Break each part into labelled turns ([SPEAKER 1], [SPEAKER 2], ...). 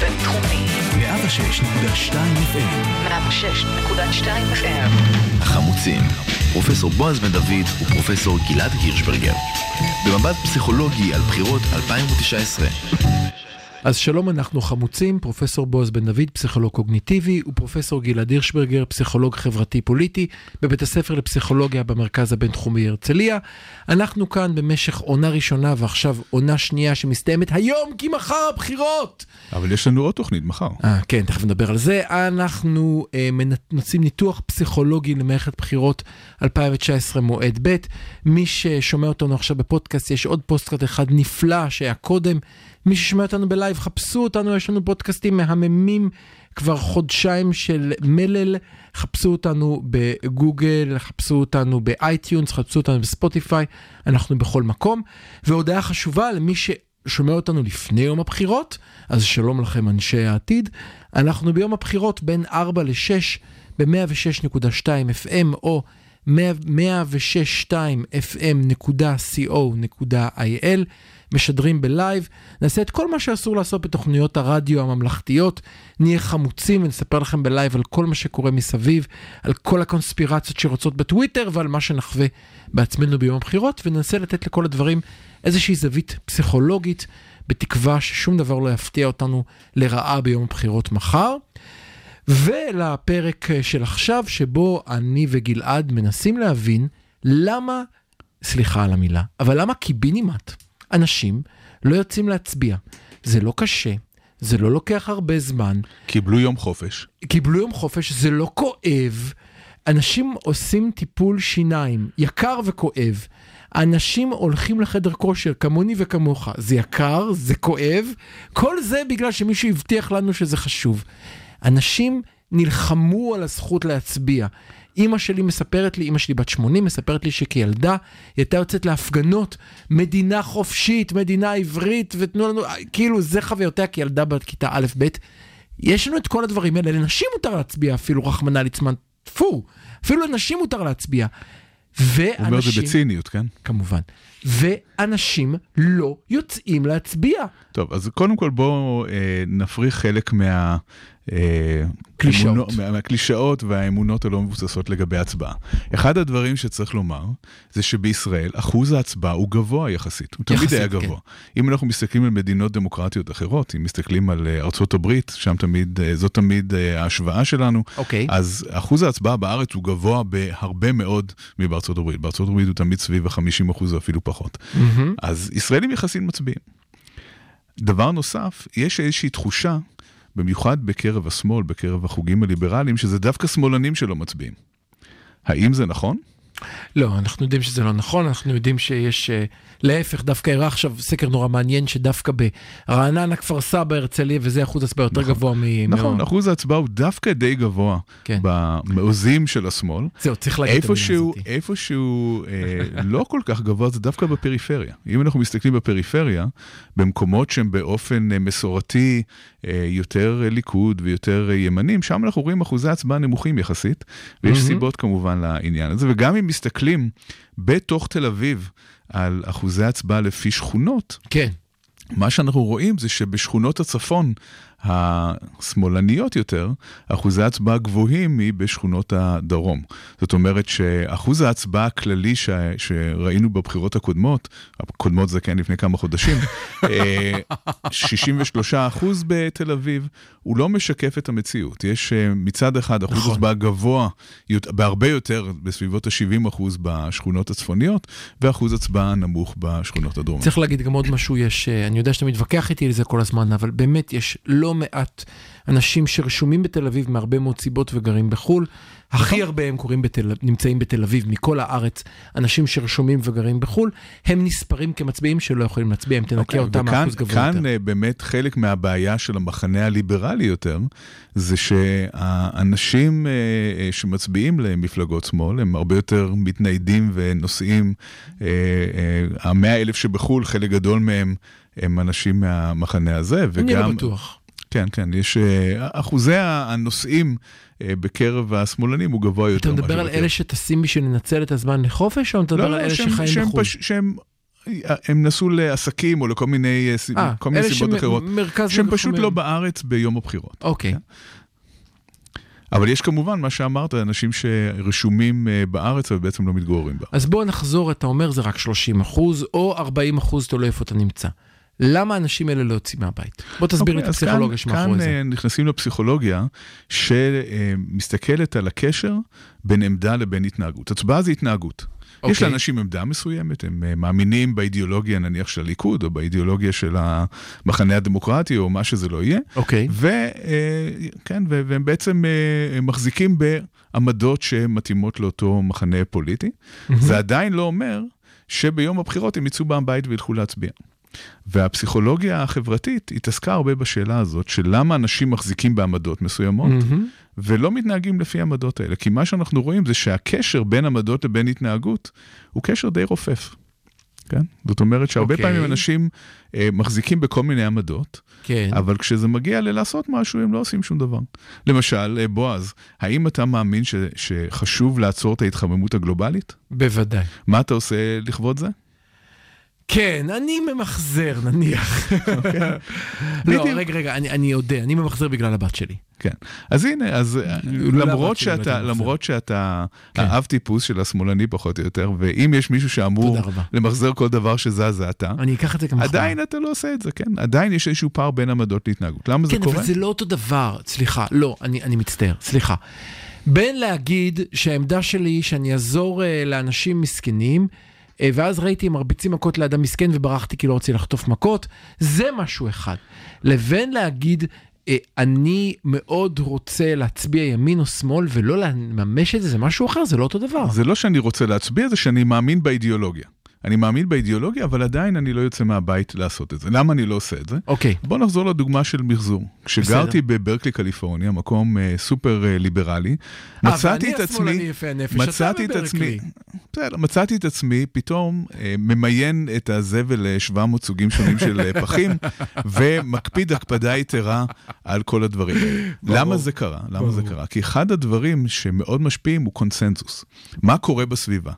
[SPEAKER 1] בינתחומי.
[SPEAKER 2] 106.2 FM.
[SPEAKER 1] 106.2 FM.
[SPEAKER 2] החמוצים, פרופסור בועז בן דוד ופרופסור גלעד הירשברגר. במבט פסיכולוגי על בחירות 2019.
[SPEAKER 3] אז שלום, אנחנו חמוצים, פרופסור בועז בן דוד, פסיכולוג קוגניטיבי, ופרופסור גלעד הירשברגר, פסיכולוג חברתי-פוליטי, בבית הספר לפסיכולוגיה במרכז הבינתחומי הרצליה. אנחנו כאן במשך עונה ראשונה ועכשיו עונה שנייה שמסתיימת היום, כי מחר הבחירות!
[SPEAKER 4] אבל יש לנו עוד תוכנית מחר.
[SPEAKER 3] אה, כן, תכף נדבר על זה. אנחנו אה, עושים ניתוח פסיכולוגי למערכת בחירות 2019 מועד ב'. מי ששומע אותנו עכשיו בפודקאסט, יש עוד פודקאסט אחד נפלא שהיה קודם. מי ששומע אותנו בלייב, חפשו אותנו, יש לנו פודקאסטים מהממים כבר חודשיים של מלל. חפשו אותנו בגוגל, חפשו אותנו ב iTunes, חפשו אותנו בספוטיפיי, אנחנו בכל מקום. והודעה חשובה למי ששומע אותנו לפני יום הבחירות, אז שלום לכם אנשי העתיד. אנחנו ביום הבחירות בין 4 ל-6 ב-106.2 FM או 106.2fm.co.il. משדרים ב live, נעשה את כל מה שאסור לעשות בתוכניות הרדיו הממלכתיות, נהיה חמוצים ונספר לכם בלייב על כל מה שקורה מסביב, על כל הקונספירציות שרצות בטוויטר ועל מה שנחווה בעצמנו ביום הבחירות, וננסה לתת לכל הדברים איזושהי זווית פסיכולוגית, בתקווה ששום דבר לא יפתיע אותנו לרעה ביום הבחירות מחר. ולפרק של עכשיו, שבו אני וגלעד מנסים להבין למה, סליחה על המילה, אבל למה קיבינימט? אנשים לא יוצאים להצביע. זה לא קשה, זה לא לוקח הרבה זמן.
[SPEAKER 4] קיבלו יום חופש.
[SPEAKER 3] קיבלו יום חופש, זה לא כואב. אנשים עושים טיפול שיניים, יקר וכואב. אנשים הולכים לחדר כושר, כמוני וכמוך, זה יקר, זה כואב, כל זה בגלל שמישהו הבטיח לנו שזה חשוב. אנשים נלחמו על הזכות להצביע. אימא שלי מספרת לי, אימא שלי בת 80, מספרת לי שכילדה היא הייתה יוצאת להפגנות, מדינה חופשית, מדינה עברית, ותנו לנו, כאילו זה חוויותיה כילדה בכיתה א'-ב'. יש לנו את כל הדברים האלה, לנשים מותר להצביע אפילו, רחמנא ליצמן, טפו, אפילו לנשים מותר להצביע.
[SPEAKER 4] ואנשים... הוא אומר את זה בציניות, כן?
[SPEAKER 3] כמובן. ואנשים לא יוצאים להצביע.
[SPEAKER 4] טוב, אז קודם כל בואו אה, נפריך חלק מה...
[SPEAKER 3] קלישאות.
[SPEAKER 4] מהקלישאות והאמונות הלא מבוססות לגבי הצבעה. אחד הדברים שצריך לומר, זה שבישראל אחוז ההצבעה הוא גבוה יחסית, הוא תמיד היה גבוה. כן. אם אנחנו מסתכלים על מדינות דמוקרטיות אחרות, אם מסתכלים על ארצות הברית, שם תמיד, זאת תמיד ההשוואה שלנו.
[SPEAKER 3] אוקיי.
[SPEAKER 4] אז אחוז ההצבעה בארץ הוא גבוה בהרבה מאוד מבארצות הברית. בארצות הברית הוא תמיד סביב ה-50 אחוז ואפילו פחות. Mm-hmm. אז ישראלים יחסית מצביעים. דבר נוסף, יש איזושהי תחושה במיוחד בקרב השמאל, בקרב החוגים הליברליים, שזה דווקא שמאלנים שלא מצביעים. האם זה נכון?
[SPEAKER 3] לא, אנחנו יודעים שזה לא נכון, אנחנו יודעים שיש, uh, להפך, דווקא הראה עכשיו סקר נורא מעניין, שדווקא ברעננה, כפר סבא, הרצליה, וזה אחוז הצבעה יותר נכון, גבוה
[SPEAKER 4] מ... נכון, מ... אחוז ההצבעה הוא דווקא די גבוה כן. במעוזים של השמאל.
[SPEAKER 3] זהו, צריך להגיד את המילה הזאת.
[SPEAKER 4] איפשהו אה, לא כל כך גבוה, זה דווקא בפריפריה. אם אנחנו מסתכלים בפריפריה, במקומות שהם באופן אה, מסורתי אה, יותר ליכוד ויותר אה, ימנים, שם אנחנו רואים אחוזי הצבעה נמוכים יחסית, ויש mm-hmm. סיבות כמובן לעניין הזה, וגם אם מסתכלים בתוך תל אביב על אחוזי הצבעה לפי שכונות,
[SPEAKER 3] כן.
[SPEAKER 4] מה שאנחנו רואים זה שבשכונות הצפון השמאלניות יותר, אחוזי ההצבעה גבוהים מבשכונות הדרום. זאת אומרת שאחוז ההצבעה הכללי ש... שראינו בבחירות הקודמות, הקודמות זה כן לפני כמה חודשים, 63 אה, אחוז בתל אביב, הוא לא משקף את המציאות. יש אה, מצד אחד אחוז נכון. הצבעה גבוה בהרבה יותר, בסביבות ה-70 אחוז בשכונות הצפוניות, ואחוז הצבעה נמוך בשכונות הדרומיות.
[SPEAKER 3] צריך להגיד גם עוד משהו, יש, אה, אני יודע שאתה מתווכח איתי על זה כל הזמן, אבל באמת יש לא לא מעט אנשים שרשומים בתל אביב מהרבה מאוד סיבות וגרים בחו"ל. הכי נכון. הרבה הם קוראים בתל, נמצאים בתל אביב מכל הארץ, אנשים שרשומים וגרים בחו"ל, הם נספרים כמצביעים שלא יכולים להצביע, אם תנקה okay, אוקיי, אותם מאחוז גבוה
[SPEAKER 4] כאן
[SPEAKER 3] יותר.
[SPEAKER 4] כאן אה, באמת חלק מהבעיה של המחנה הליברלי יותר, זה שהאנשים אה, אה, שמצביעים למפלגות שמאל, הם הרבה יותר מתניידים ונוסעים, המאה אלף שבחו"ל, חלק גדול מהם הם אנשים מהמחנה הזה,
[SPEAKER 3] וגם... אני לא בטוח.
[SPEAKER 4] כן, כן, יש אה, אחוזי הנוסעים אה, בקרב השמאלנים הוא גבוה יותר.
[SPEAKER 3] אתה מדבר על אלה שטסים בשביל לנצל את הזמן לחופש, או אתה מדבר לא, לא, על אלה שחיים בחו"ל?
[SPEAKER 4] שהם הם נסעו לעסקים או לכל מיני, סיב-
[SPEAKER 3] אה,
[SPEAKER 4] כל מיני סיבות אחרות, שהם פשוט. לא בארץ ביום הבחירות.
[SPEAKER 3] אוקיי.
[SPEAKER 4] אבל יש כמובן, מה שאמרת, אנשים שרשומים בארץ אבל בעצם לא מתגוררים בה.
[SPEAKER 3] אז בוא נחזור, אתה אומר זה רק 30 אחוז, או 40 אחוז, תלוי איפה אתה נמצא. למה האנשים האלה לא יוצאים מהבית? בוא תסביר לי את
[SPEAKER 4] אוקיי, כאן-
[SPEAKER 3] הפסיכולוגיה שמאחורי
[SPEAKER 4] כאן
[SPEAKER 3] זה.
[SPEAKER 4] אה, נכנסים לפסיכולוגיה שמסתכלת על הקשר בין עמדה לבין התנהגות. הצבעה זה התנהגות. יש
[SPEAKER 3] אוקיי.
[SPEAKER 4] לאנשים עמדה מסוימת, הם אה, מאמינים באידיאולוגיה נניח של הליכוד, או באידיאולוגיה של המחנה הדמוקרטי, או מה שזה לא יהיה.
[SPEAKER 3] אוקיי.
[SPEAKER 4] וכן, והם בעצם אה, מחזיקים בעמדות שמתאימות לאותו מחנה פוליטי. זה עדיין לא אומר שביום הבחירות הם יצאו מהבית וילכו להצביע. והפסיכולוגיה החברתית התעסקה הרבה בשאלה הזאת של למה אנשים מחזיקים בעמדות מסוימות
[SPEAKER 3] מהמם.
[SPEAKER 4] ולא מתנהגים לפי העמדות האלה. כי מה שאנחנו רואים זה שהקשר בין עמדות לבין התנהגות הוא קשר די רופף. כן? זאת אומרת שהרבה
[SPEAKER 3] אוקיי.
[SPEAKER 4] פעמים אנשים אה, מחזיקים בכל מיני עמדות,
[SPEAKER 3] כן.
[SPEAKER 4] אבל כשזה מגיע ללעשות משהו, הם לא עושים שום דבר. למשל, אה, בועז, האם אתה מאמין ש, שחשוב לעצור את ההתחממות הגלובלית?
[SPEAKER 3] בוודאי.
[SPEAKER 4] מה אתה עושה לכבוד זה?
[SPEAKER 3] כן, אני ממחזר נניח. לא,
[SPEAKER 4] בדיוק.
[SPEAKER 3] רגע, רגע, אני יודע, אני ממחזר בגלל הבת שלי.
[SPEAKER 4] כן. אז הנה, אז אה,
[SPEAKER 3] לא
[SPEAKER 4] למרות
[SPEAKER 3] לא
[SPEAKER 4] שאתה, למרות שאתה
[SPEAKER 3] כן.
[SPEAKER 4] האב טיפוס של השמאלני פחות או יותר, ואם יש מישהו שאמור. למחזר כל דבר שזז זה אתה,
[SPEAKER 3] אני אקח את זה כמחמאה.
[SPEAKER 4] עדיין אתה לא עושה את זה, כן? עדיין יש איזשהו פער בין עמדות להתנהגות. למה זה
[SPEAKER 3] כן,
[SPEAKER 4] קורה?
[SPEAKER 3] אבל זה לא אותו דבר. סליחה, לא, אני, מצטער, סליחה. בין להגיד שהעמדה שלי היא שאני אעזור אה, לאנשים מסכנים, ואז ראיתי מרביצים מכות לאדם מסכן וברחתי כי לא רציתי לחטוף מכות, זה משהו אחד. לבין להגיד, אה, אני מאוד רוצה להצביע ימין או שמאל ולא לממש את זה, זה משהו אחר, זה לא אותו דבר.
[SPEAKER 4] זה לא שאני רוצה להצביע, זה שאני מאמין באידיאולוגיה. אני מאמין באידיאולוגיה, אבל עדיין אני לא יוצא מהבית לעשות את זה. למה אני לא עושה את זה?
[SPEAKER 3] אוקיי,
[SPEAKER 4] בוא נחזור לדוגמה של מחזור. כשגרתי בברקלי, קליפורניה, מקום אה, סופר אה, ליברלי, מצאתי את
[SPEAKER 3] ואני השמאלני
[SPEAKER 4] עצמי...
[SPEAKER 3] יפה הנפש,
[SPEAKER 4] מצאתי
[SPEAKER 3] אתה
[SPEAKER 4] את עצמי. בסדר, מצאתי את עצמי פתאום אה, ממיין את הזבל ל-700 סוגים שונים של אה, פחים, ומקפיד הקפדה יתרה על כל הדברים. למה זה קרה? למה זה קרה? כי אחד הדברים שמאוד משפיעים הוא קונסנזוס. מה קורה בסביבה?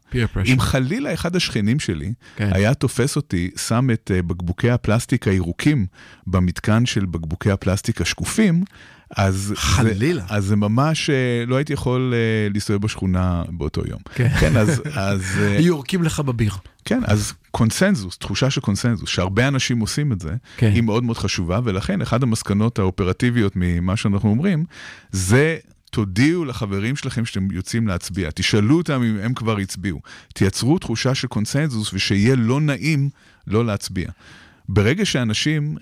[SPEAKER 4] אם חלילה אחד השכנים שלי
[SPEAKER 3] כן.
[SPEAKER 4] היה תופס אותי, שם את אה, בקבוקי הפלסטיק הירוקים במתקן של בקבוקי הפלסטיק השקופים, אז
[SPEAKER 3] חלילה.
[SPEAKER 4] זה, אז זה ממש, אה, לא הייתי יכול אה, להסתובב בשכונה באותו יום.
[SPEAKER 3] כן.
[SPEAKER 4] כן, אז, אז, אה,
[SPEAKER 3] יורקים לך בביר.
[SPEAKER 4] כן, אז קונסנזוס, תחושה של קונסנזוס, שהרבה אנשים עושים את זה,
[SPEAKER 3] כן.
[SPEAKER 4] היא מאוד מאוד חשובה, ולכן אחת המסקנות האופרטיביות ממה שאנחנו אומרים, זה תודיעו לחברים שלכם שאתם יוצאים להצביע, תשאלו אותם אם הם כבר הצביעו, תייצרו תחושה של קונסנזוס ושיהיה לא נעים לא להצביע. ברגע שאנשים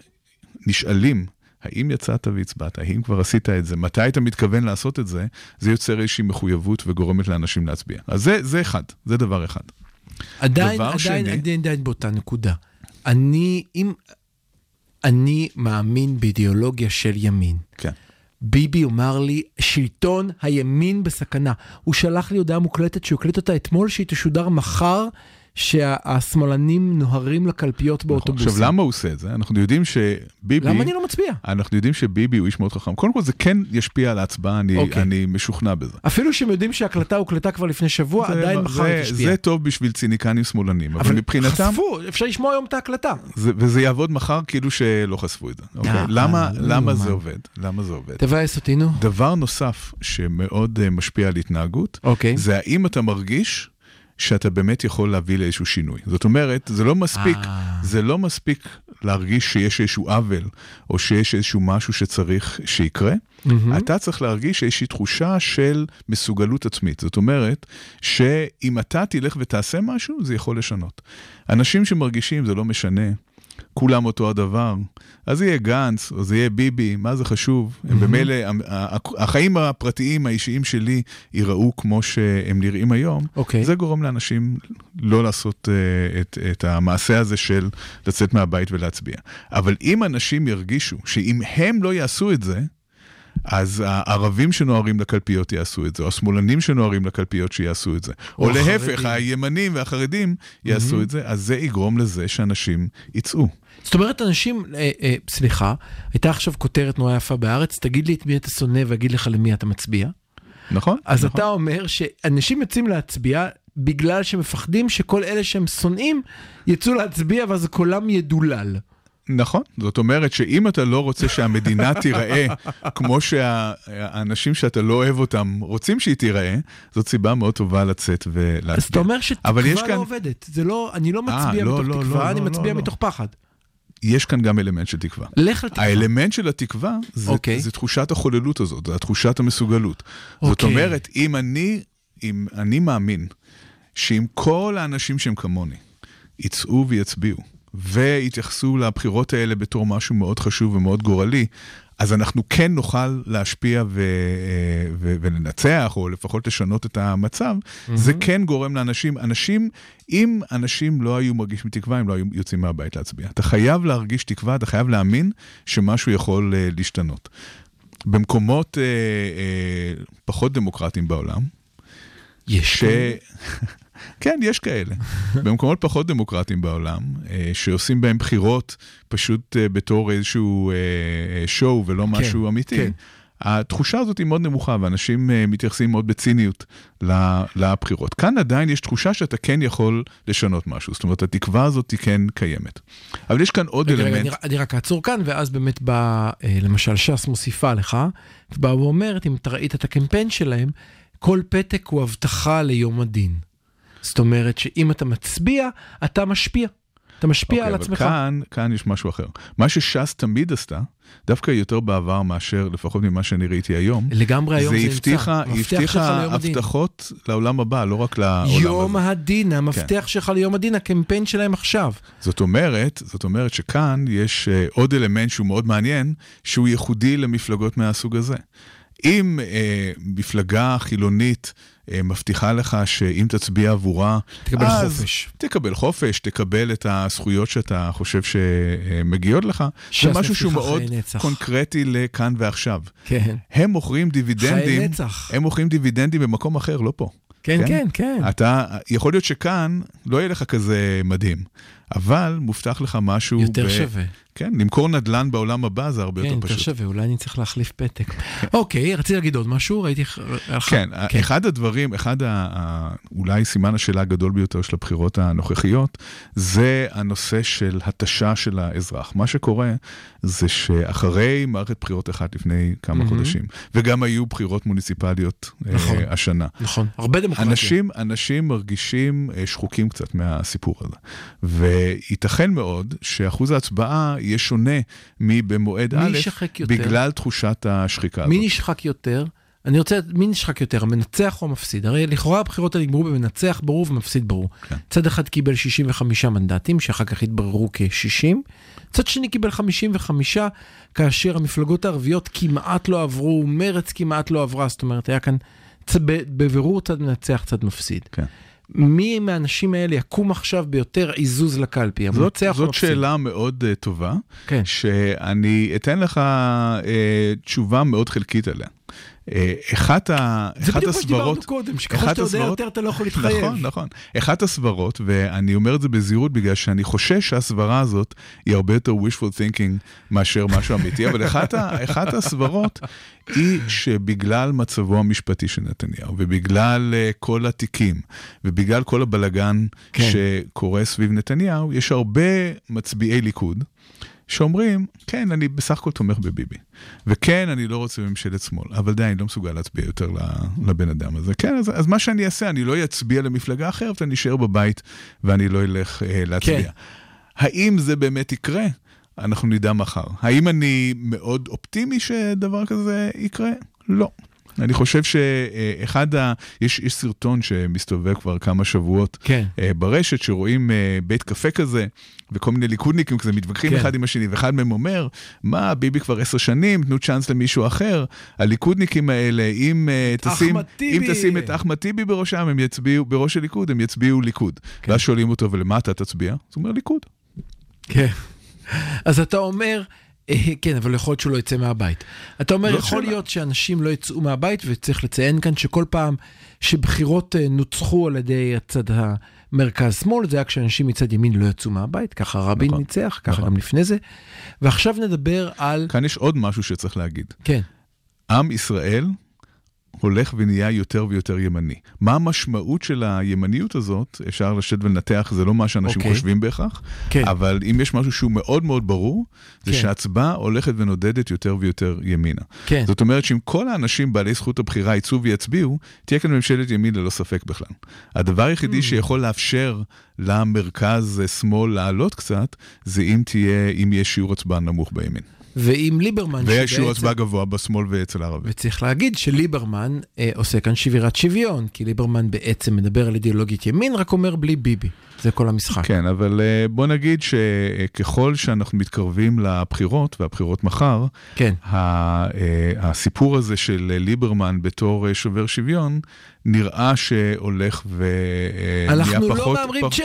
[SPEAKER 4] נשאלים, האם יצאת והצבעת, האם כבר עשית את זה, מתי אתה מתכוון לעשות את זה, זה יוצר איזושהי מחויבות וגורמת לאנשים להצביע. אז זה, זה אחד, זה דבר אחד.
[SPEAKER 3] עדיין,
[SPEAKER 4] דבר
[SPEAKER 3] עדיין,
[SPEAKER 4] שני-
[SPEAKER 3] עדיין, עדיין באותה נקודה. אני, אם, אני מאמין באידיאולוגיה של ימין.
[SPEAKER 4] כן.
[SPEAKER 3] ביבי אמר לי, שלטון הימין בסכנה. הוא שלח לי הודעה מוקלטת שהוא הקליט אותה אתמול, שהיא תשודר מחר, שהשמאלנים נוהרים לקלפיות באוטובוסים.
[SPEAKER 4] עכשיו, למה הוא עושה את זה? אנחנו יודעים שביבי...
[SPEAKER 3] למה אני לא מצביע?
[SPEAKER 4] אנחנו יודעים שביבי הוא איש מאוד חכם. קודם כל זה כן ישפיע על ההצבעה, אני,
[SPEAKER 3] אוקיי.
[SPEAKER 4] אני משוכנע בזה.
[SPEAKER 3] אפילו שהם יודעים שההקלטה הוקלטה כבר לפני שבוע,
[SPEAKER 4] זה-
[SPEAKER 3] עדיין מחר היא תשפיע.
[SPEAKER 4] זה טוב בשביל ציניקנים שמאלנים, אבל, מבחינתם,
[SPEAKER 3] חשפו, אפשר לשמוע היום את ההקלטה.
[SPEAKER 4] זה, וזה יעבוד מחר כאילו שלא חשפו את זה. אוקיי?
[SPEAKER 3] אה,
[SPEAKER 4] למה,
[SPEAKER 3] לא
[SPEAKER 4] למה
[SPEAKER 3] יאומן.
[SPEAKER 4] זה עובד? למה זה עובד?
[SPEAKER 3] תבאס אותי, נו.
[SPEAKER 4] דבר נוסף שמאוד אה, משפיע על התנהגות,
[SPEAKER 3] אוקיי.
[SPEAKER 4] זה האם אתה מרגיש שאתה באמת יכול להביא לאיזשהו שינוי. זאת אומרת, זה לא מספיק,
[SPEAKER 3] אה.
[SPEAKER 4] זה לא מספיק להרגיש שיש איזשהו עוול, או שיש איזשהו משהו שצריך שיקרה. אתה צריך להרגיש איזושהי תחושה של מסוגלות עצמית. זאת אומרת, שאם אתה תלך ותעשה משהו, זה יכול לשנות. אנשים שמרגישים, זה לא משנה, כולם אותו הדבר, אז זה יהיה גנץ, או זה יהיה ביבי, מה זה חשוב? הם במילא, החיים הפרטיים, האישיים שלי, ייראו כמו שהם נראים היום.
[SPEAKER 3] אוקיי.
[SPEAKER 4] זה גורם לאנשים לא לעשות uh, את, את המעשה הזה של לצאת מהבית ולהצביע. אבל אם אנשים ירגישו שאם הם לא יעשו את זה, אז הערבים שנוהרים לקלפיות יעשו את זה, או השמאלנים שנוהרים לקלפיות שיעשו את זה.
[SPEAKER 3] או
[SPEAKER 4] או, להפך. הימנים והחרדים יעשו את זה, אז זה יגרום לזה שאנשים יצאו.
[SPEAKER 3] זאת אומרת, אנשים, אה, אה, סליחה, הייתה עכשיו כותרת נורא יפה בארץ, תגיד לי את מי אתה שונא ואגיד לך למי אתה מצביע.
[SPEAKER 4] נכון?
[SPEAKER 3] אז
[SPEAKER 4] נכון.
[SPEAKER 3] אתה אומר שאנשים יוצאים להצביע בגלל שמפחדים שכל אלה שהם שונאים יצאו להצביע ואז קולם ידולל.
[SPEAKER 4] נכון, זאת אומרת שאם אתה לא רוצה שהמדינה תיראה כמו שהאנשים שאתה לא אוהב אותם רוצים שהיא תיראה, זאת סיבה מאוד טובה לצאת ולהצביע.
[SPEAKER 3] אז אתה אומר שתקווה
[SPEAKER 4] כאן-
[SPEAKER 3] לא עובדת, זה לא, אני לא מצביע
[SPEAKER 4] לא,
[SPEAKER 3] מתוך
[SPEAKER 4] לא,
[SPEAKER 3] תקווה,
[SPEAKER 4] לא,
[SPEAKER 3] אני
[SPEAKER 4] לא,
[SPEAKER 3] מצביע
[SPEAKER 4] לא,
[SPEAKER 3] מתוך פחד.
[SPEAKER 4] יש כאן גם אלמנט של תקווה.
[SPEAKER 3] לך על תקווה.
[SPEAKER 4] האלמנט של התקווה זה,
[SPEAKER 3] אוקיי.
[SPEAKER 4] זה תחושת החוללות הזאת, זה תחושת המסוגלות. זאת
[SPEAKER 3] אוקיי.
[SPEAKER 4] אומרת, אם אני, אם אני מאמין שאם כל האנשים שהם כמוני יצאו ויצביעו ויתייחסו לבחירות האלה בתור משהו מאוד חשוב ומאוד גורלי, אז אנחנו כן נוכל להשפיע ו- ו- ולנצח, או לפחות לשנות את המצב. זה כן גורם לאנשים, אנשים, אם אנשים לא היו מרגישים תקווה, הם לא היו יוצאים מהבית להצביע. אתה חייב להרגיש תקווה, אתה חייב להאמין שמשהו יכול אה, להשתנות. במקומות אה, אה, פחות דמוקרטיים בעולם,
[SPEAKER 3] יש
[SPEAKER 4] ש... כן, יש כאלה. במקומות פחות דמוקרטיים בעולם, אה, שעושים בהם בחירות פשוט אה, בתור איזשהו אה, אה, שואו ולא משהו אמיתי,
[SPEAKER 3] כן.
[SPEAKER 4] התחושה הזאת היא מאוד נמוכה, ואנשים מתייחסים מאוד בציניות לבחירות. כאן עדיין יש תחושה שאתה כן יכול לשנות משהו, זאת אומרת, התקווה הזאת היא כן קיימת. אבל יש כאן עוד
[SPEAKER 3] רגע, רגע,
[SPEAKER 4] אלמנט.
[SPEAKER 3] אני, אני רק אעצור כאן, ואז באמת בא, למשל, ש"ס מוסיפה לך, ובאה ואומרת, אם אתה ראית את הקמפיין שלהם, כל פתק הוא הבטחה ליום הדין. זאת אומרת שאם אתה מצביע, אתה משפיע. אתה משפיע
[SPEAKER 4] אוקיי,
[SPEAKER 3] על
[SPEAKER 4] אבל
[SPEAKER 3] עצמך.
[SPEAKER 4] כאן, כאן יש משהו אחר. מה שש"ס תמיד עשתה, דווקא יותר בעבר מאשר, לפחות ממה שאני ראיתי היום,
[SPEAKER 3] לגמרי היום זה
[SPEAKER 4] זה
[SPEAKER 3] נמצא.
[SPEAKER 4] הבטיחה, היא
[SPEAKER 3] שלך
[SPEAKER 4] הבטיחה
[SPEAKER 3] הדין.
[SPEAKER 4] הבטחות לעולם הבא, לא רק לעולם
[SPEAKER 3] יום
[SPEAKER 4] הזה.
[SPEAKER 3] הדין, המפתח שלך ליום הדין, הקמפיין שלהם עכשיו.
[SPEAKER 4] זאת אומרת, זאת אומרת שכאן יש אה, עוד אלמנט שהוא מאוד מעניין, שהוא ייחודי למפלגות מהסוג הזה. אם אה, מפלגה חילונית מבטיחה לך שאם תצביע עבורה,
[SPEAKER 3] תקבל
[SPEAKER 4] אז
[SPEAKER 3] חופש.
[SPEAKER 4] תקבל חופש, תקבל את הזכויות שאתה חושב שמגיעות לך,
[SPEAKER 3] ש"ס
[SPEAKER 4] זה משהו שהוא מאוד
[SPEAKER 3] נצח.
[SPEAKER 4] קונקרטי לכאן ועכשיו.
[SPEAKER 3] כן.
[SPEAKER 4] הם מוכרים דיבידנדים. הם מוכרים דיבידנדים במקום אחר, לא פה.
[SPEAKER 3] כן, כן, כן.
[SPEAKER 4] אתה, יכול להיות שכאן לא יהיה לך כזה מדהים, אבל מובטח לך משהו...
[SPEAKER 3] יותר שווה.
[SPEAKER 4] כן, למכור נדל"ן בעולם הבא זה הרבה
[SPEAKER 3] כן,
[SPEAKER 4] יותר
[SPEAKER 3] יותר
[SPEAKER 4] פשוט.
[SPEAKER 3] שווה, אולי אני צריך להחליף פתק. אוקיי, רציתי להגיד עוד משהו, ראיתי...
[SPEAKER 4] כן, אחד הדברים, אחד ה... אולי סימן השאלה הגדול ביותר של הבחירות הנוכחיות, זה הנושא של התשה של האזרח. מה שקורה זה שאחרי מערכת בחירות אחת לפני כמה
[SPEAKER 3] מהמם.
[SPEAKER 4] חודשים, וגם היו בחירות מוניציפליות אה,
[SPEAKER 3] נכון.
[SPEAKER 4] השנה.
[SPEAKER 3] נכון, הרבה דמוקרטיה.
[SPEAKER 4] אנשים, אנשים מרגישים אה, שחוקים קצת מהסיפור הזה. וייתכן מאוד שאחוז ההצבעה יהיה שונה מבמועד
[SPEAKER 3] מי
[SPEAKER 4] א'? בגלל תחושת השחיקה
[SPEAKER 3] מי
[SPEAKER 4] הזאת.
[SPEAKER 3] נשחק יותר? אני רוצה, מי נשחק יותר, המנצח או המפסיד? הרי לכאורה הבחירות האלה נגמרו במנצח ברור ומפסיד ברור.
[SPEAKER 4] כן.
[SPEAKER 3] צד אחד קיבל 65 מנדטים, שאחר כך התבררו כ-60. צד שני קיבל 55, כאשר המפלגות הערביות כמעט לא עברו, מרץ כמעט לא עברה, זאת אומרת, היה כאן צ- בבירור צד מנצח, צד מפסיד.
[SPEAKER 4] כן.
[SPEAKER 3] מי מהאנשים האלה יקום עכשיו ביותר עיזוז לקלפי?
[SPEAKER 4] זאת, זאת
[SPEAKER 3] המפסיד?
[SPEAKER 4] שאלה מאוד uh, טובה,
[SPEAKER 3] כן.
[SPEAKER 4] שאני אתן לך uh, תשובה מאוד חלקית עליה. Uh, אחת, ה,
[SPEAKER 3] זה
[SPEAKER 4] אחת
[SPEAKER 3] בדיוק מה שדיברנו
[SPEAKER 4] הסברות,
[SPEAKER 3] קודם, שככל שאתה יודע
[SPEAKER 4] הסברות-
[SPEAKER 3] יותר אתה לא יכול להתחייב.
[SPEAKER 4] נכון, נכון. אחת הסברות, ואני אומר את זה בזהירות בגלל שאני חושש שהסברה הזאת היא הרבה יותר wishful thinking מאשר משהו אמיתי, אבל אחת, ה, אחת הסברות היא שבגלל מצבו המשפטי של נתניהו, ובגלל uh, כל התיקים, ובגלל כל הבלגן
[SPEAKER 3] כן.
[SPEAKER 4] שקורה סביב נתניהו, יש הרבה מצביעי ליכוד. שאומרים, כן, אני בסך הכל תומך בביבי. וכן, אני לא רוצה ממשלת שמאל, אבל די, אני לא מסוגל להצביע יותר לבן אדם הזה. כן, אז, אז מה שאני אעשה, אני לא אצביע למפלגה אחרת, אני אשאר בבית ואני לא אלך אה, להצביע.
[SPEAKER 3] כן.
[SPEAKER 4] האם זה באמת יקרה? אנחנו נדע מחר. האם אני מאוד אופטימי שדבר כזה יקרה? לא. אני חושב שאחד ה... יש, יש סרטון שמסתובב כבר כמה שבועות
[SPEAKER 3] כן.
[SPEAKER 4] אה, ברשת, שרואים אה, בית קפה כזה, וכל מיני ליכודניקים כזה מתווכחים
[SPEAKER 3] כן.
[SPEAKER 4] אחד עם השני, ואחד מהם אומר, מה, ביבי כבר עשר שנים, תנו צ'אנס למישהו אחר. הליכודניקים האלה, אם, אה, תשים. אם תשים את אחמד טיבי בראשם, הם יצביעו, בראש הליכוד, הם יצביעו ליכוד.
[SPEAKER 3] כן.
[SPEAKER 4] ואז שואלים אותו, ולמה אתה תצביע? אז הוא אומר, ליכוד.
[SPEAKER 3] כן. אז אתה אומר, אה, כן, אבל יכול להיות שהוא לא יצא מהבית. אתה אומר,
[SPEAKER 4] זאת
[SPEAKER 3] יכול
[SPEAKER 4] שאלה.
[SPEAKER 3] להיות שאנשים לא יצאו מהבית, וצריך לציין כאן שכל פעם שבחירות אה, נוצחו על ידי הצד המרכז-שמאל, זה היה כשאנשים מצד ימין לא יצאו מהבית, ככה רבין
[SPEAKER 4] נכון,
[SPEAKER 3] ניצח, ככה
[SPEAKER 4] נכון.
[SPEAKER 3] גם לפני זה. ועכשיו נדבר על,
[SPEAKER 4] כאן יש עוד משהו שצריך להגיד.
[SPEAKER 3] כן,
[SPEAKER 4] עם ישראל הולך ונהיה יותר ויותר ימני. מה המשמעות של הימניות הזאת? אפשר לשבת ולנתח, זה לא מה שאנשים okay.
[SPEAKER 3] אוקיי.
[SPEAKER 4] חושבים בהכרח,
[SPEAKER 3] כן.
[SPEAKER 4] אבל אם יש משהו שהוא מאוד מאוד ברור, זה
[SPEAKER 3] כן.
[SPEAKER 4] שההצבעה הולכת ונודדת יותר ויותר ימינה.
[SPEAKER 3] כן.
[SPEAKER 4] זאת אומרת שאם כל האנשים בעלי זכות הבחירה יצאו ויצביעו, תהיה כאן ממשלת ימין ללא ספק בכלל. הדבר היחידי
[SPEAKER 3] Mm.
[SPEAKER 4] שיכול לאפשר למרכז-שמאל לעלות קצת, זה אם תהיה, אם יהיה שיעור הצבעה נמוך בימין.
[SPEAKER 3] ועם ליברמן,
[SPEAKER 4] ויש שיעור הצבעה גבוה בשמאל ואצל הערבים.
[SPEAKER 3] וצריך להגיד שליברמן אה, עושה כאן שבירת שוויון, כי ליברמן בעצם מדבר על אידיאולוגית ימין, רק אומר בלי ביבי. זה כל המשחק.
[SPEAKER 4] כן, אבל אה, בוא נגיד שככל שאנחנו מתקרבים לבחירות, והבחירות מחר,
[SPEAKER 3] כן.
[SPEAKER 4] אה, הסיפור הזה של ליברמן בתור אה, שובר שוויון, נראה שהולך ונהיה
[SPEAKER 3] אנחנו
[SPEAKER 4] פחות...
[SPEAKER 3] לא מהמרים,
[SPEAKER 4] פח-
[SPEAKER 3] ש-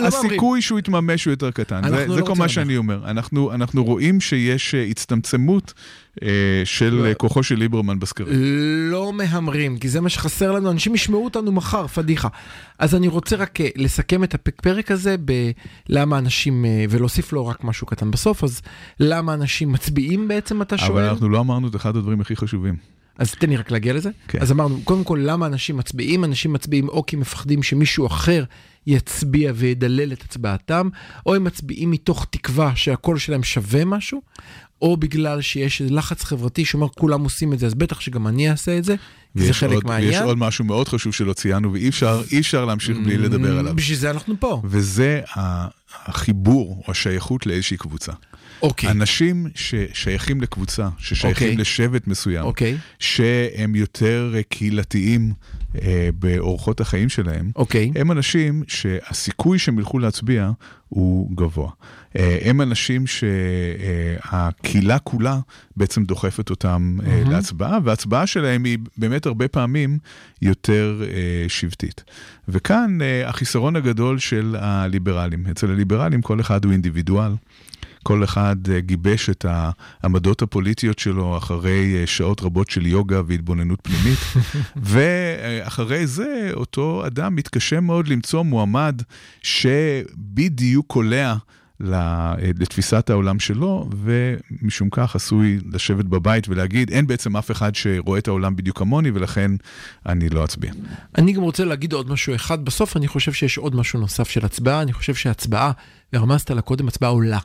[SPEAKER 3] לא.
[SPEAKER 4] הסיכוי שהוא יתממש הוא יותר קטן.
[SPEAKER 3] אנחנו
[SPEAKER 4] זה,
[SPEAKER 3] לא
[SPEAKER 4] זה כל מה שאני אומר. אנחנו, אנחנו רואים שיש הצטמצמות של
[SPEAKER 3] לא.
[SPEAKER 4] אה, כוחו של ליברמן בסקרים.
[SPEAKER 3] לא מהמרים, כי זה מה שחסר לנו, אנשים ישמעו אותנו מחר, פדיחה. אז אני רוצה רק אה, לסכם את הפרק הזה בלמה אנשים, אה, ולהוסיף לו רק משהו קטן בסוף, אז למה אנשים מצביעים בעצם, אתה שואל?
[SPEAKER 4] אבל אנחנו לא אמרנו את אחד הדברים הכי חשובים.
[SPEAKER 3] אז תן לי רק להגיע לזה.
[SPEAKER 4] כן.
[SPEAKER 3] אז אמרנו, קודם כל, למה אנשים מצביעים? אנשים מצביעים או כי מפחדים שמישהו אחר יצביע וידלל את הצבעתם, או הם מצביעים מתוך תקווה שהקול שלהם שווה משהו, או בגלל שיש לחץ חברתי שאומר כולם עושים את זה, אז בטח שגם אני אעשה את זה, כי זה חלק
[SPEAKER 4] עוד,
[SPEAKER 3] מהעניין.
[SPEAKER 4] ויש עוד משהו מאוד חשוב שלא ציינו, ואי אפשר, אפשר להמשיך בלי לדבר עליו.
[SPEAKER 3] בשביל זה אנחנו פה.
[SPEAKER 4] וזה החיבור או השייכות לאיזושהי קבוצה.
[SPEAKER 3] אוקיי,
[SPEAKER 4] אנשים ששייכים לקבוצה, ששייכים
[SPEAKER 3] אוקיי.
[SPEAKER 4] לשבט מסוים,
[SPEAKER 3] אוקיי,
[SPEAKER 4] שהם יותר קהילתיים באורחות החיים שלהם,
[SPEAKER 3] אוקיי.
[SPEAKER 4] הם אנשים שהסיכוי שהם ילכו להצביע הוא גבוה. אה, הם אנשים שהקהילה כולה בעצם דוחפת אותם אה,
[SPEAKER 3] מהמם.
[SPEAKER 4] להצבעה, וההצבעה שלהם היא באמת הרבה פעמים יותר אה, שבטית. וכאן אה, החיסרון הגדול של הליברלים. אצל הליברלים כל אחד הוא אינדיבידואל. כל אחד אה, גיבש את העמדות הפוליטיות שלו אחרי אה, שעות רבות של יוגה והתבוננות פנימית, ואחרי זה אותו אדם מתקשה מאוד למצוא מועמד שבדיוק קולע אה, לתפיסת העולם שלו, ומשום כך עשוי לשבת בבית ולהגיד, אין בעצם אף אחד שרואה את העולם בדיוק כמוני, ולכן אני לא אצביע.
[SPEAKER 3] אני גם רוצה להגיד עוד משהו אחד. בסוף אני חושב שיש עוד משהו נוסף של הצבעה. אני חושב שהצבעה, ורמזת לה קודם, הצבעה עולה.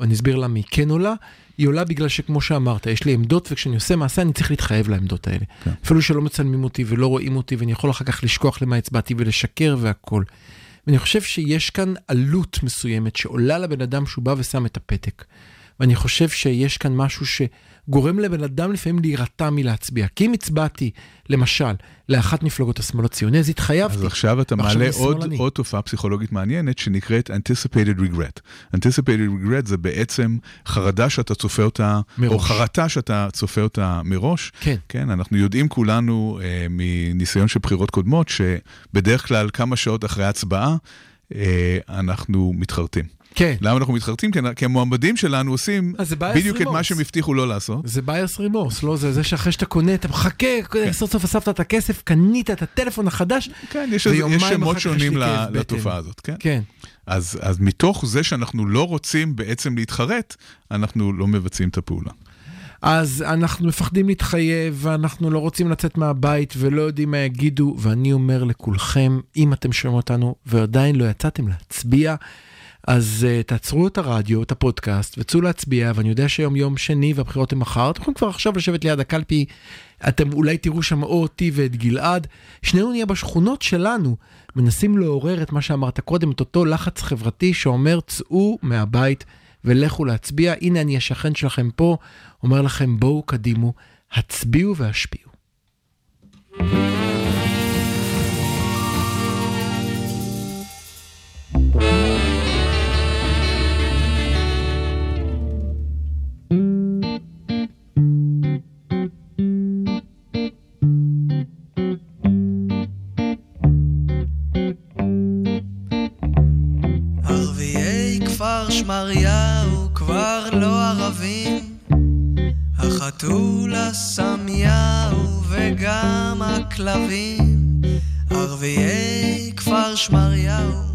[SPEAKER 3] ואני אסביר למה היא כן עולה. היא עולה בגלל שכמו שאמרת, יש לי עמדות, וכשאני עושה מעשה אני צריך להתחייב לעמדות האלה.
[SPEAKER 4] כן.
[SPEAKER 3] אפילו שלא מצלמים אותי ולא רואים אותי, ואני יכול אחר כך לשכוח למה הצבעתי ולשקר והכל. ואני חושב שיש כאן עלות מסוימת שעולה לבן אדם שהוא בא ושם את הפתק. ואני חושב שיש כאן משהו שגורם לבן אדם לפעמים להירתע מלהצביע. כי אם הצבעתי, למשל, לאחת מפלגות השמאל הציוני, אז התחייבתי.
[SPEAKER 4] אז עכשיו אתה מעלה עוד. עוד תופעה פסיכולוגית מעניינת שנקראת anticipated regret. anticipated regret זה בעצם חרדה שאתה צופה אותה,
[SPEAKER 3] מראש.
[SPEAKER 4] או חרטה שאתה צופה אותה מראש.
[SPEAKER 3] כן.
[SPEAKER 4] כן, אנחנו יודעים כולנו אה, מניסיון של בחירות קודמות, שבדרך כלל כמה שעות אחרי ההצבעה, אה, אנחנו מתחרטים.
[SPEAKER 3] כן.
[SPEAKER 4] למה אנחנו מתחרטים? כי- המועמדים שלנו עושים
[SPEAKER 3] bias
[SPEAKER 4] בדיוק את מה. שהם הבטיחו לא לעשות.
[SPEAKER 3] זה bias remorse, לא? זה זה שאחרי שאתה קונה, אתה מחכה, סוף סוף אספת את הכסף, קנית את הטלפון החדש.
[SPEAKER 4] כן, יש, שמות שונים. לתופעה הזאת, כן?
[SPEAKER 3] כן.
[SPEAKER 4] אז, אז מתוך זה שאנחנו לא רוצים בעצם להתחרט, אנחנו לא מבצעים את הפעולה.
[SPEAKER 3] אז אנחנו מפחדים להתחייב, ואנחנו לא רוצים לצאת מהבית, ולא יודעים מה יגידו, ואני אומר לכולכם, אם אתם שומעים אותנו ועדיין לא יצאתם להצביע, אז uh, תעצרו את הרדיו, את הפודקאסט, וצאו להצביע, ואני יודע שהיום יום שני והבחירות הן מחר, אתם יכולים כבר עכשיו לשבת ליד הקלפי, אתם אולי תראו שם או אותי ואת גלעד, שנינו נהיה בשכונות שלנו, מנסים לעורר את מה שאמרת קודם, את אותו לחץ חברתי שאומר, צאו מהבית ולכו להצביע. הנה אני השכן שלכם פה, אומר לכם, בואו קדימו, הצביעו והשפיעו.
[SPEAKER 5] ערביי שמריהו כבר לא ערבים, החתול הסמיהו וגם הכלבים, ערביי כפר שמריהו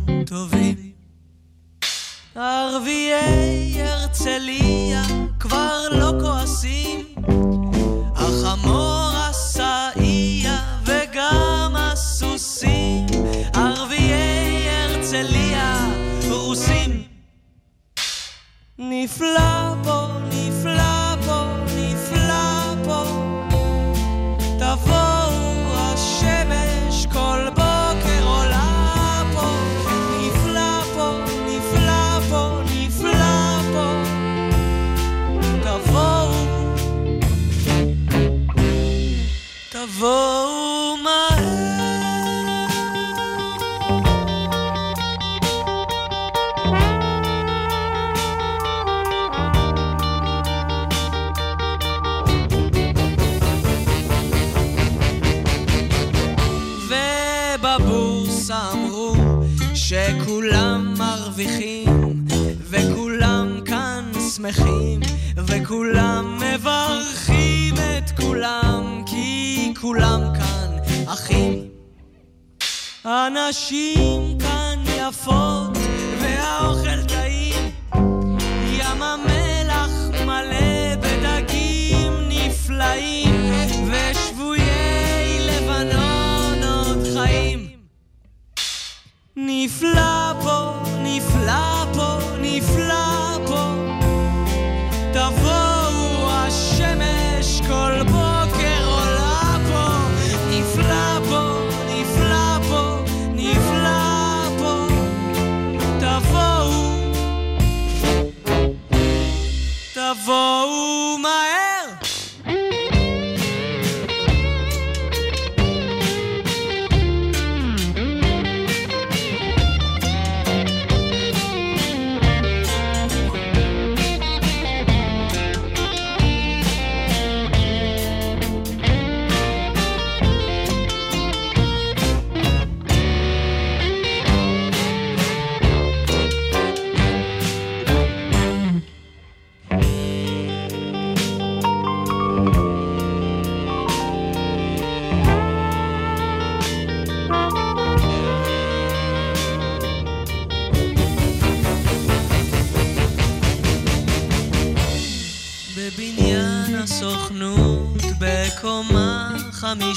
[SPEAKER 5] הנשים כאן יפות.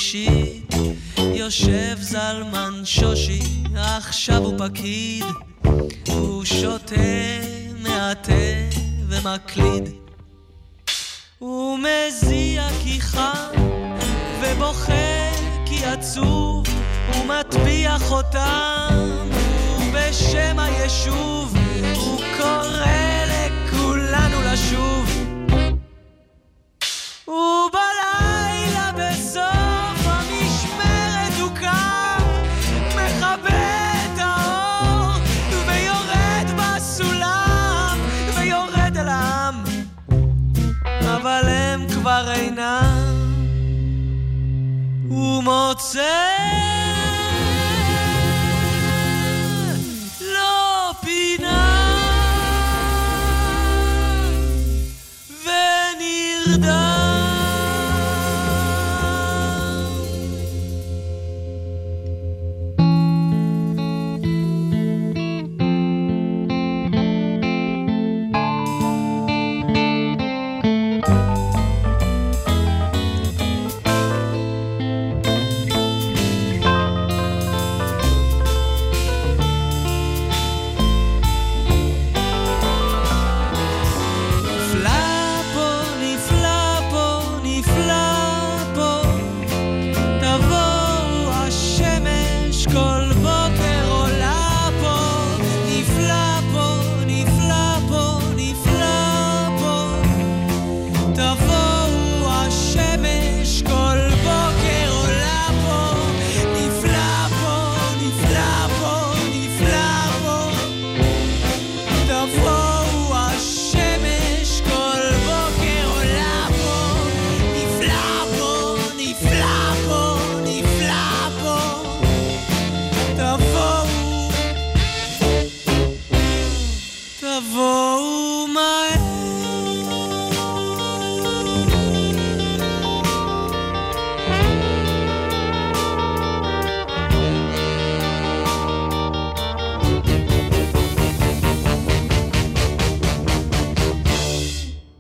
[SPEAKER 5] שלישי יושב זלמן שושי, עכשיו הוא פקיד, הוא שותה, מעטה ומקליד. הוא מזיע כי חם, ובוכה כי עצוב, הוא מטביע חותם, ובשם היישוב, הוא קורא לכולנו לשוב. הוא אבל הם כבר אינם, ומוצא לא פינה ונרדם.